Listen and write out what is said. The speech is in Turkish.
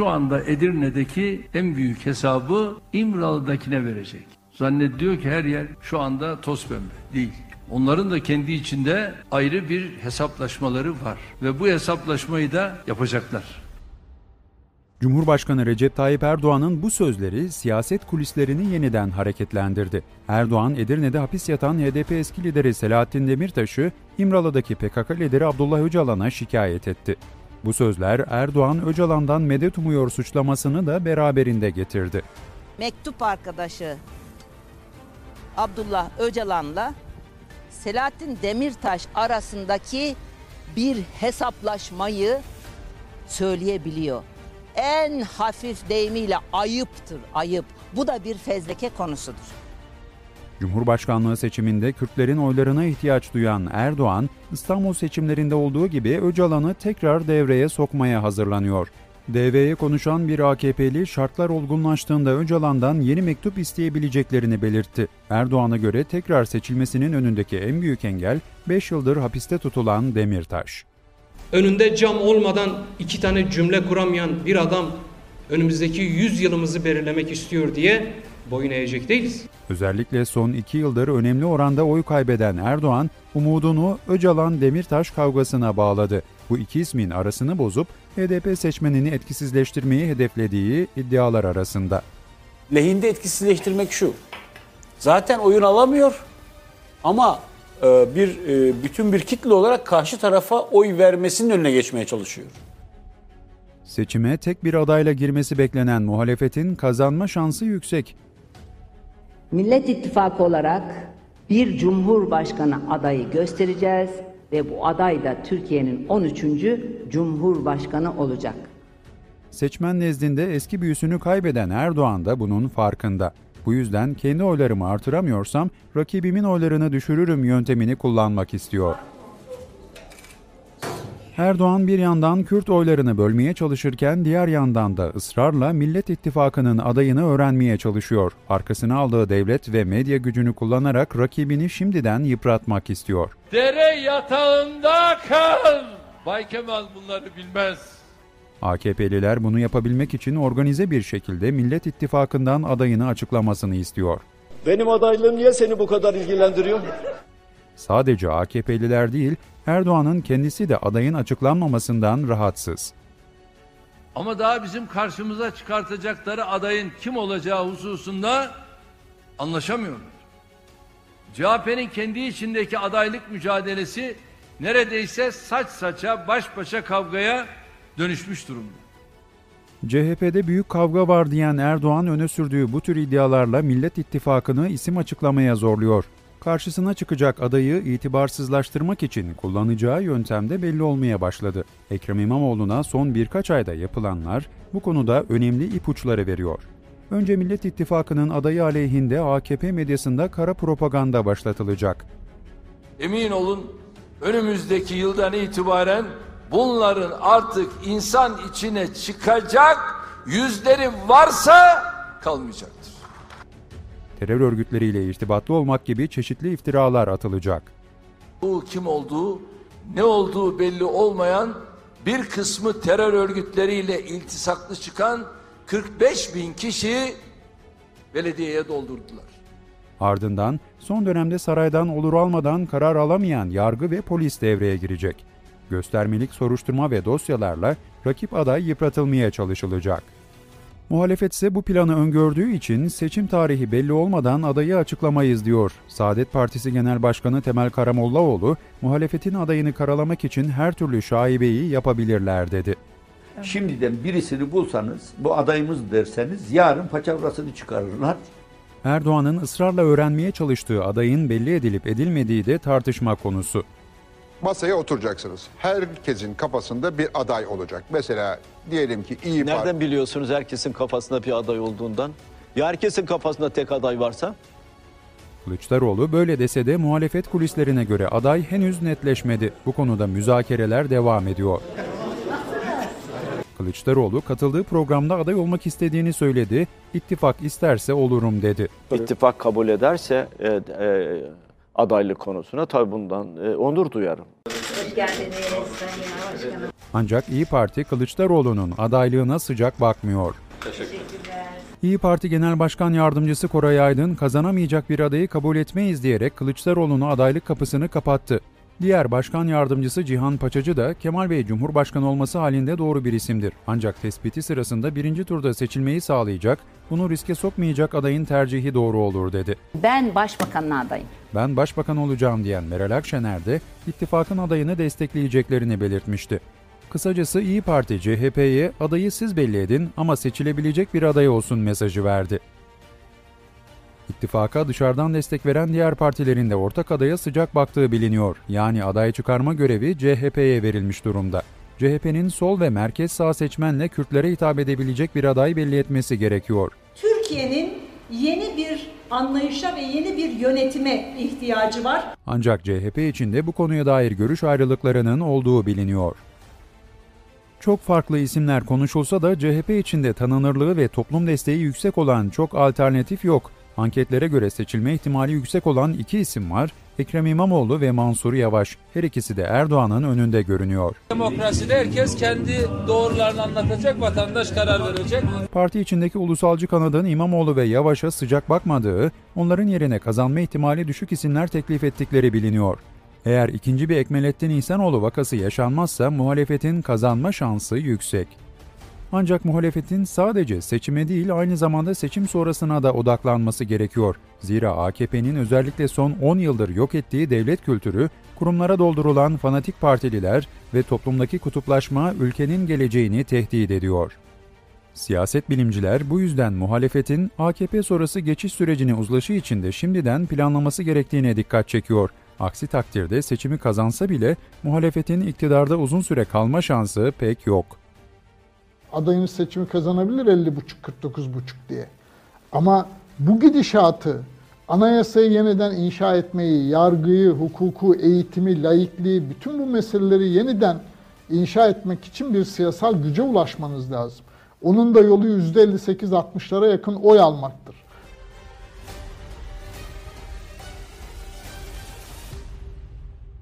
şu anda Edirne'deki en büyük hesabı İmralı'dakine verecek. Zannediyor ki her yer şu anda toz pembe. Değil. Onların da kendi içinde ayrı bir hesaplaşmaları var ve bu hesaplaşmayı da yapacaklar. Cumhurbaşkanı Recep Tayyip Erdoğan'ın bu sözleri siyaset kulislerini yeniden hareketlendirdi. Erdoğan, Edirne'de hapis yatan HDP eski lideri Selahattin Demirtaş'ı İmralı'daki PKK lideri Abdullah Öcalan'a şikayet etti. Bu sözler Erdoğan, Öcalan'dan medet umuyor suçlamasını da beraberinde getirdi. Mektup arkadaşı Abdullah Öcalan'la Selahattin Demirtaş arasındaki bir hesaplaşmayı söyleyebiliyor. En hafif deyimiyle ayıptır, ayıp. Bu da bir fezleke konusudur. Cumhurbaşkanlığı seçiminde Kürtlerin oylarına ihtiyaç duyan Erdoğan, İstanbul seçimlerinde olduğu gibi Öcalan'ı tekrar devreye sokmaya hazırlanıyor. DV'ye konuşan bir AKP'li şartlar olgunlaştığında Öcalan'dan yeni mektup isteyebileceklerini belirtti. Erdoğan'a göre tekrar seçilmesinin önündeki en büyük engel 5 yıldır hapiste tutulan Demirtaş. Önünde cam olmadan iki tane cümle kuramayan bir adam önümüzdeki 100 yılımızı belirlemek istiyor diye boyun eğecek değiliz. Özellikle son iki yıldır önemli oranda oy kaybeden Erdoğan, umudunu Öcalan-Demirtaş kavgasına bağladı. Bu iki ismin arasını bozup HDP seçmenini etkisizleştirmeyi hedeflediği iddialar arasında. Lehinde etkisizleştirmek şu. Zaten oyun alamıyor ama e, bir e, bütün bir kitle olarak karşı tarafa oy vermesinin önüne geçmeye çalışıyor. Seçime tek bir adayla girmesi beklenen muhalefetin kazanma şansı yüksek. Millet İttifakı olarak bir cumhurbaşkanı adayı göstereceğiz ve bu aday da Türkiye'nin 13. Cumhurbaşkanı olacak. Seçmen nezdinde eski büyüsünü kaybeden Erdoğan da bunun farkında. Bu yüzden kendi oylarımı artıramıyorsam rakibimin oylarını düşürürüm yöntemini kullanmak istiyor. Erdoğan bir yandan Kürt oylarını bölmeye çalışırken diğer yandan da ısrarla Millet İttifakı'nın adayını öğrenmeye çalışıyor. Arkasına aldığı devlet ve medya gücünü kullanarak rakibini şimdiden yıpratmak istiyor. Dere yatağında kal. Bay Kemal bunları bilmez. AKP'liler bunu yapabilmek için organize bir şekilde Millet İttifakı'ndan adayını açıklamasını istiyor. Benim adaylığım niye seni bu kadar ilgilendiriyor? Sadece AKP'liler değil, Erdoğan'ın kendisi de adayın açıklanmamasından rahatsız. Ama daha bizim karşımıza çıkartacakları adayın kim olacağı hususunda anlaşamıyorlar. CHP'nin kendi içindeki adaylık mücadelesi neredeyse saç saça baş başa kavgaya dönüşmüş durumda. CHP'de büyük kavga var diyen Erdoğan öne sürdüğü bu tür iddialarla Millet İttifakı'nı isim açıklamaya zorluyor. Karşısına çıkacak adayı itibarsızlaştırmak için kullanacağı yöntemde belli olmaya başladı. Ekrem İmamoğlu'na son birkaç ayda yapılanlar bu konuda önemli ipuçları veriyor. Önce Millet İttifakı'nın adayı aleyhinde AKP medyasında kara propaganda başlatılacak. Emin olun önümüzdeki yıldan itibaren bunların artık insan içine çıkacak yüzleri varsa kalmayacaktır. Terör örgütleriyle irtibatlı olmak gibi çeşitli iftiralar atılacak. Bu kim olduğu, ne olduğu belli olmayan bir kısmı terör örgütleriyle iltisaklı çıkan 45 bin kişi belediyeye doldurdular. Ardından son dönemde saraydan olur almadan karar alamayan yargı ve polis devreye girecek. Göstermelik soruşturma ve dosyalarla rakip aday yıpratılmaya çalışılacak. Muhalefet ise bu planı öngördüğü için seçim tarihi belli olmadan adayı açıklamayız diyor. Saadet Partisi Genel Başkanı Temel Karamollaoğlu, muhalefetin adayını karalamak için her türlü şaibeyi yapabilirler dedi. Şimdiden birisini bulsanız, bu adayımız derseniz yarın paçavrasını çıkarırlar. Erdoğan'ın ısrarla öğrenmeye çalıştığı adayın belli edilip edilmediği de tartışma konusu. Masaya oturacaksınız. Herkesin kafasında bir aday olacak. Mesela diyelim ki iyi Nereden Parti. biliyorsunuz herkesin kafasında bir aday olduğundan? Ya herkesin kafasında tek aday varsa? Kılıçdaroğlu böyle dese de muhalefet kulislerine göre aday henüz netleşmedi. Bu konuda müzakereler devam ediyor. Kılıçdaroğlu katıldığı programda aday olmak istediğini söyledi. İttifak isterse olurum dedi. İttifak kabul ederse e, e, adaylık konusuna tabii bundan e, onur duyarım. Hoş geldiniz Sayın Başkanım. Ancak İyi Parti Kılıçdaroğlu'nun adaylığına sıcak bakmıyor. İyi Parti Genel Başkan Yardımcısı Koray Aydın kazanamayacak bir adayı kabul etmeyiz diyerek Kılıçdaroğlu'na adaylık kapısını kapattı. Diğer başkan yardımcısı Cihan Paçacı da Kemal Bey Cumhurbaşkanı olması halinde doğru bir isimdir. Ancak tespiti sırasında birinci turda seçilmeyi sağlayacak, bunu riske sokmayacak adayın tercihi doğru olur dedi. Ben başbakanlığa adayım. Ben başbakan olacağım diyen Meral Akşener de ittifakın adayını destekleyeceklerini belirtmişti. Kısacası İyi Parti CHP'ye adayı siz belli edin ama seçilebilecek bir aday olsun mesajı verdi. İttifaka dışarıdan destek veren diğer partilerin de ortak adaya sıcak baktığı biliniyor. Yani aday çıkarma görevi CHP'ye verilmiş durumda. CHP'nin sol ve merkez sağ seçmenle Kürtlere hitap edebilecek bir aday belli etmesi gerekiyor. Türkiye'nin yeni bir anlayışa ve yeni bir yönetime ihtiyacı var. Ancak CHP içinde bu konuya dair görüş ayrılıklarının olduğu biliniyor. Çok farklı isimler konuşulsa da CHP içinde tanınırlığı ve toplum desteği yüksek olan çok alternatif yok. Anketlere göre seçilme ihtimali yüksek olan iki isim var. Ekrem İmamoğlu ve Mansur Yavaş. Her ikisi de Erdoğan'ın önünde görünüyor. Demokraside herkes kendi doğrularını anlatacak, vatandaş karar verecek. Parti içindeki ulusalcı kanadın İmamoğlu ve Yavaş'a sıcak bakmadığı, onların yerine kazanma ihtimali düşük isimler teklif ettikleri biliniyor. Eğer ikinci bir Ekmelettin İhsanoğlu vakası yaşanmazsa muhalefetin kazanma şansı yüksek. Ancak muhalefetin sadece seçime değil aynı zamanda seçim sonrasına da odaklanması gerekiyor. Zira AKP'nin özellikle son 10 yıldır yok ettiği devlet kültürü, kurumlara doldurulan fanatik partililer ve toplumdaki kutuplaşma ülkenin geleceğini tehdit ediyor. Siyaset bilimciler bu yüzden muhalefetin AKP sonrası geçiş sürecini uzlaşı içinde şimdiden planlaması gerektiğine dikkat çekiyor. Aksi takdirde seçimi kazansa bile muhalefetin iktidarda uzun süre kalma şansı pek yok. Adayımız seçimi kazanabilir 50,5-49,5 diye. Ama bu gidişatı anayasayı yeniden inşa etmeyi, yargıyı, hukuku, eğitimi, laikliği, bütün bu meseleleri yeniden inşa etmek için bir siyasal güce ulaşmanız lazım. Onun da yolu %58-60'lara yakın oy almaktır.